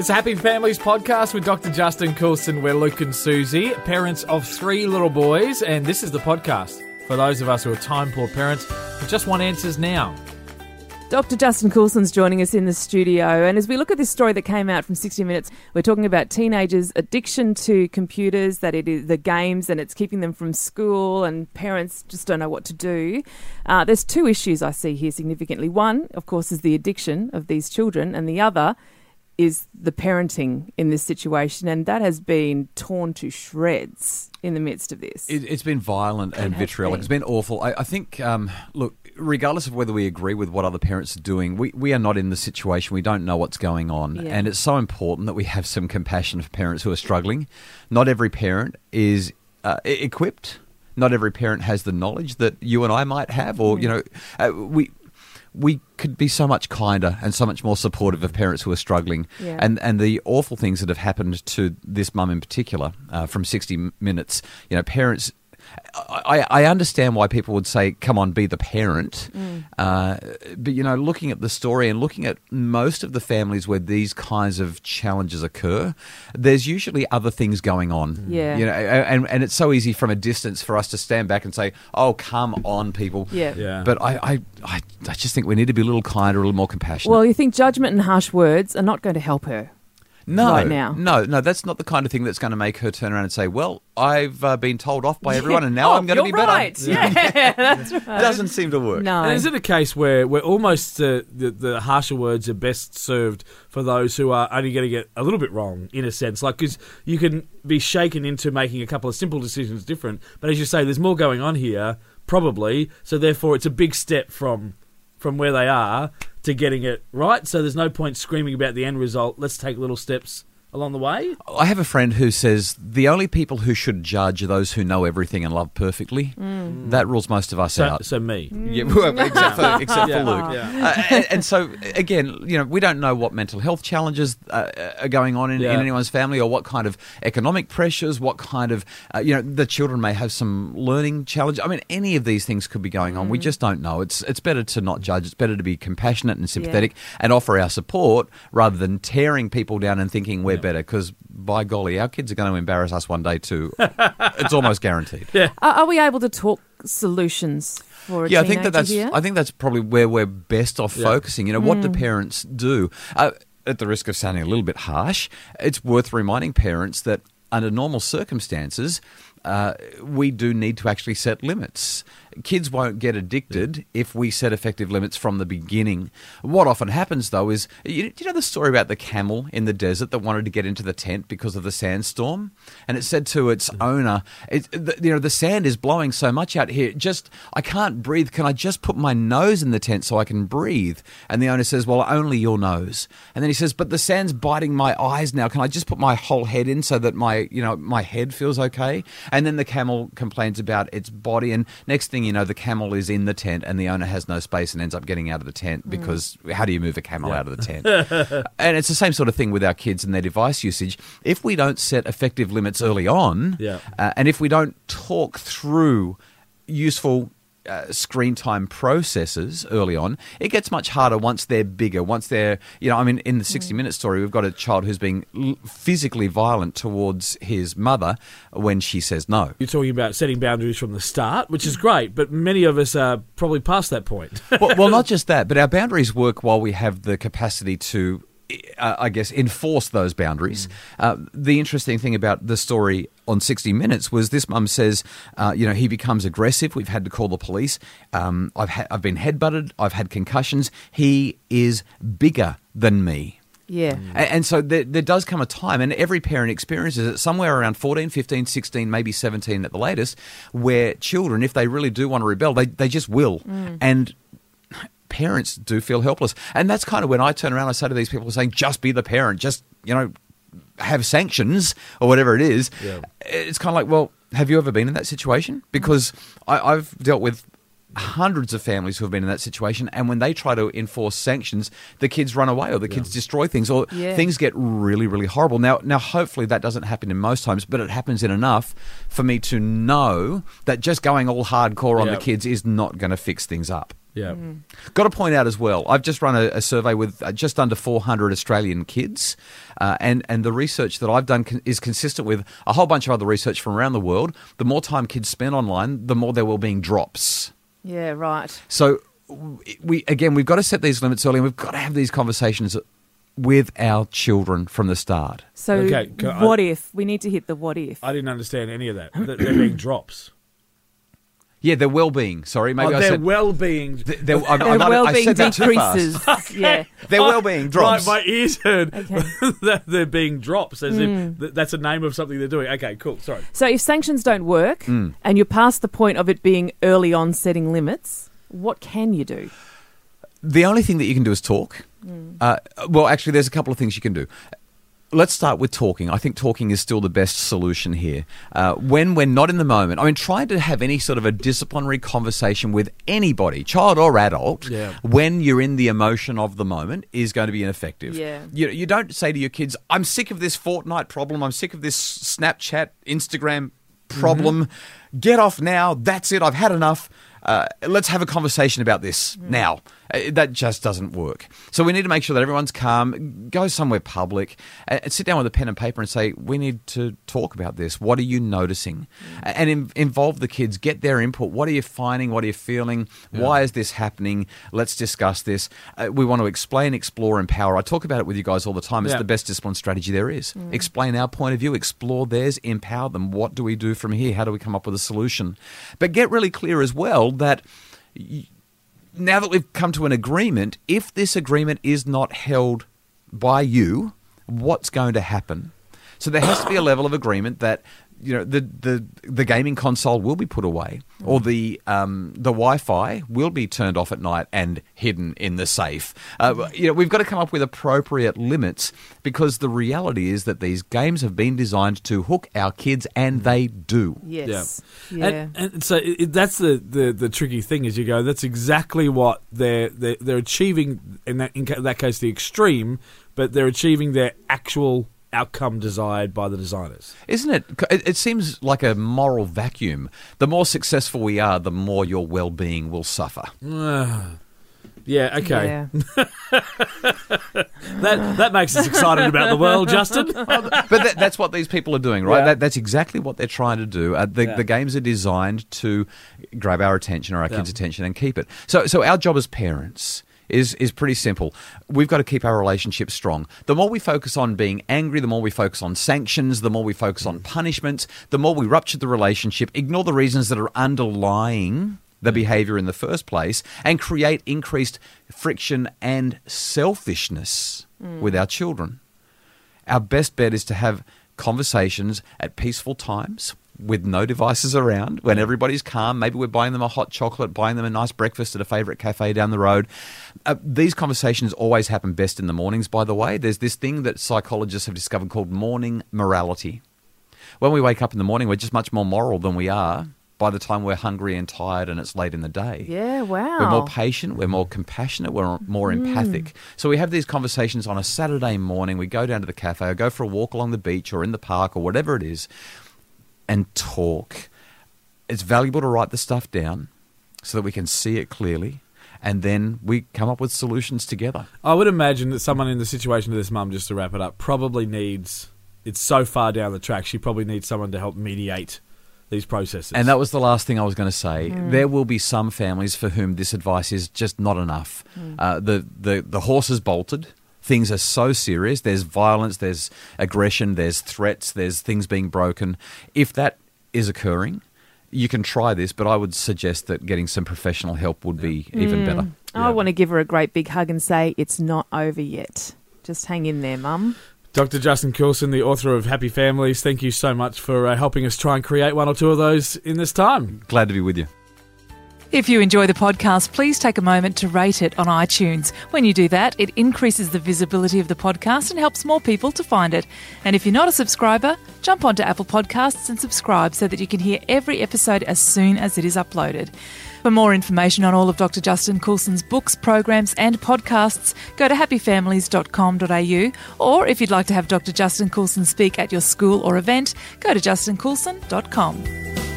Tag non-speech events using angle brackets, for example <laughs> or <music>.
It's Happy Families podcast with Dr. Justin Coulson. We're Luke and Susie, parents of three little boys, and this is the podcast for those of us who are time poor parents who just want answers now. Dr. Justin Coulson's joining us in the studio. And as we look at this story that came out from 60 Minutes, we're talking about teenagers' addiction to computers, that it is the games and it's keeping them from school, and parents just don't know what to do. Uh, there's two issues I see here significantly. One, of course, is the addiction of these children, and the other is the parenting in this situation, and that has been torn to shreds in the midst of this. It, has been violent and has vitriolic. been. It's been awful. I, I think, um, look, regardless of whether we agree with what other parents are doing, we, we are not in the situation. We don't know what's going on. Yeah. And it's so important that we have some compassion for parents who are struggling. Not every parent is uh, equipped. Not every parent has the knowledge that you and I might have, or you know, uh, we we could be so much kinder and so much more supportive of parents who are struggling. Yeah. And and the awful things that have happened to this mum in particular uh, from 60 Minutes, you know, parents. I, I understand why people would say, "Come on, be the parent," uh, but you know, looking at the story and looking at most of the families where these kinds of challenges occur, there's usually other things going on. Yeah. you know, and and it's so easy from a distance for us to stand back and say, "Oh, come on, people." Yeah. Yeah. But I, I, I, I just think we need to be a little kinder, a little more compassionate. Well, you think judgment and harsh words are not going to help her. No, right now. no, no, that's not the kind of thing that's going to make her turn around and say, "Well, I've uh, been told off by everyone, and now Oh, I'm going to you're be better." right. Yeah, <laughs> that's right. It doesn't seem to work. No. And is it a case where where almost uh, the the harsher words are best served for those who are only going to get a little bit wrong in a sense? Like, because you can be shaken into making a couple of simple decisions different, but as you say, there's more going on here, probably. So therefore, it's a big step from from where they are to getting it right. So there's no point screaming about the end result. Let's take little steps along the way. I have a friend who says the only people who should judge are those who know everything and love perfectly. That rules most of us So, out. so me. Yeah, well, <laughs> except for, except Yeah. for Luke. Yeah. Uh, and, and so, again, you know, we don't know what mental health challenges uh, are going on in, Yeah. in anyone's family, or what kind of economic pressures, what kind of, uh, you know, the children may have some learning challenge. I mean, any of these things could be going on. We just don't know. It's it's better to not judge. It's better to be compassionate and sympathetic and offer our support rather than tearing people down and thinking we're better. Because by golly, our kids are going to embarrass us one day too. <laughs> it's almost guaranteed. Are, are we able to talk solutions for a yeah, I think that that's here? I think that's probably where we're best off Yeah. focusing. You know, what do parents do? Uh, at the risk of sounding a little bit harsh, it's worth reminding parents that under normal circumstances, uh, we do need to actually set limits. Kids won't get addicted if we set effective limits from the beginning. What often happens, though, is you, you know the story about the camel in the desert that wanted to get into the tent because of the sandstorm, and it said to its owner, it, the, "You know, the sand is blowing so much out here. Just I can't breathe. Can I just put my nose in the tent so I can breathe?" And the owner says, "Well, only your nose." And then he says, "But the sand's biting my eyes now. Can I just put my whole head in so that my you know my head feels okay?" And then the camel complains about its body, and next thing you know, the camel is in the tent, and the owner has no space and ends up getting out of the tent because how do you move a camel out of the <laughs> tent? and it's the same sort of thing with our kids and their device usage. If we don't set effective limits early on, Yeah. uh, and if we don't talk through useful uh, screen time processes early on, it gets much harder once they're bigger. Once they're, you know, I mean, in the 60 Minute story, we've got a child who's being l- physically violent towards his mother when she says no. You're talking about setting boundaries from the start, which is great, but many of us are probably past that point. well, well, not <laughs> just that, but our boundaries work while we have the capacity to, uh, I guess, enforce those boundaries. Uh, the interesting thing about the story on 60 Minutes was this mum says, uh, you know, he becomes aggressive. We've had to call the police. Um, I've, ha- I've been headbutted. I've had concussions. He is bigger than me. yeah. A- And so there, there does come a time, and every parent experiences it somewhere around 14, 15, 16, maybe 17 at the latest, where children, if they really do want to rebel, they, they just will. And parents do feel helpless. And that's kind of when I turn around, I say to these people saying, just be the parent, just, you know, have sanctions or whatever it is. Yeah. It's kind of like, well, have you ever been in that situation? Because I, I've dealt with hundreds of families who have been in that situation and when they try to enforce sanctions the kids run away or the kids destroy things or Yeah. things get really really horrible now now hopefully that doesn't happen in most times but it happens in enough for me to know that just going all hardcore on Yeah. the kids is not going to fix things up Yeah. Got to point out as well, I've just run a, a survey with uh, just under 400 Australian kids, uh, and, and the research that I've done con- is consistent with a whole bunch of other research from around the world. The more time kids spend online, the more their well-being drops. Yeah, right. So we again, we've got to set these limits early, and we've got to have these conversations with our children from the start. So, Okay, can I- what if? We need to hit the what if. I didn't understand any of that. That They're being <clears throat> drops. Yeah, their well-being. Sorry, maybe oh, I their said well-being. th- their, I, I Their might I well-being said that too fast. decreases. <laughs> yeah. Their well-being <laughs> drops. Right, my ears heard Okay. <laughs> that they're being drops as Hmm. if th- that's a name of something they're doing. Okay, cool. Sorry. So if sanctions don't work Mm. and you're past the point of it being early on setting limits, what can you do? The only thing that you can do is talk. Uh, well, actually, there's a couple of things you can do. Let's start with talking. I think talking is still the best solution here. Uh, when we're not in the moment, I mean, trying to have any sort of a disciplinary conversation with anybody, child or adult, Yeah. when you're in the emotion of the moment is going to be ineffective. Yeah. You, you don't say to your kids, I'm sick of this Fortnite problem. I'm sick of this Snapchat, Instagram problem. Get off now. That's it. I've had enough. Uh, let's have a conversation about this now. Uh, that just doesn't work. So we need to make sure that everyone's calm. Go somewhere public and sit down with a pen and paper and say, "We need to talk about this. What are you noticing?" And in, involve the kids. Get their input. What are you finding? What are you feeling? Why is this happening? Let's discuss this. Uh, we want to explain, explore, empower. I talk about it with you guys all the time. It's Yeah. the best discipline strategy there is. Explain our point of view, explore theirs, empower them. What do we do from here? How do we come up with a solution? But get really clear as well that y- now that we've come to an agreement, if this agreement is not held by you, what's going to happen? So there has to be a level of agreement that you know the the, the gaming console will be put away, or the um, the Wi-Fi will be turned off at night and hidden in the safe. Uh, you know we've got to come up with appropriate limits because the reality is that these games have been designed to hook our kids, and they do. Yes. Yeah. Yeah. And, and so it, it- that's the, the, the tricky thing is you go, that's exactly what they're, they're, they're achieving, in that, in that case, the extreme, but they're achieving their actual outcome desired by the designers. Isn't it? it? It seems like a moral vacuum. The more successful we are, the more your well-being will suffer. <sighs> Yeah, okay. Yeah. <laughs> That, that makes us excited about the world, Justin. <laughs> but that, that's what these people are doing, right? Yeah. That, that's exactly what they're trying to do. Uh, the, Yeah. the games are designed to grab our attention or our Yeah. kids' attention and keep it. So, so our job as parents is is pretty simple. We've got to keep our relationship strong. The more we focus on being angry, the more we focus on sanctions, the more we focus on punishments, the more we rupture the relationship, ignore the reasons that are underlying the behavior in the first place, and create increased friction and selfishness with our children our best bet is to have conversations at peaceful times with no devices around when everybody's calm maybe we're buying them a hot chocolate buying them a nice breakfast at a favorite cafe down the road uh, these conversations always happen best in the mornings by the way there's this thing that psychologists have discovered called morning morality when we wake up in the morning we're just much more moral than we are by the time we're hungry and tired and it's late in the day Yeah, wow. we're more patient, we're more compassionate, we're more empathic. So we have these conversations on a Saturday morning. We go down to the cafe or go for a walk along the beach or in the park or whatever it is and talk. It's valuable to write the stuff down so that we can see it clearly and then we come up with solutions together. I would imagine that someone in the situation of this mum, just to wrap it up, probably needs. It's so far down the track. She probably needs someone to help mediate these processes. And that was the last thing I was going to say. There will be some families for whom this advice is just not enough. Uh, the, the, the horse is bolted. Things are so serious. There's violence, there's aggression, there's threats, there's things being broken. If that is occurring, you can try this, but I would suggest that getting some professional help would be even better. I want to give her a great big hug and say, it's not over yet. Just hang in there, Mum. Dr. Justin Coulson, the author of Happy Families, thank you so much for uh, helping us try and create one or two of those in this time. Glad to be with you. If you enjoy the podcast, please take a moment to rate it on iTunes. When you do that, it increases the visibility of the podcast and helps more people to find it. And if you're not a subscriber, jump onto Apple Podcasts and subscribe so that you can hear every episode as soon as it is uploaded. For more information on all of Dr. Justin Coulson's books, programs, and podcasts, go to happyfamilies.com.au. Or if you'd like to have Dr. Justin Coulson speak at your school or event, go to justincoulson.com.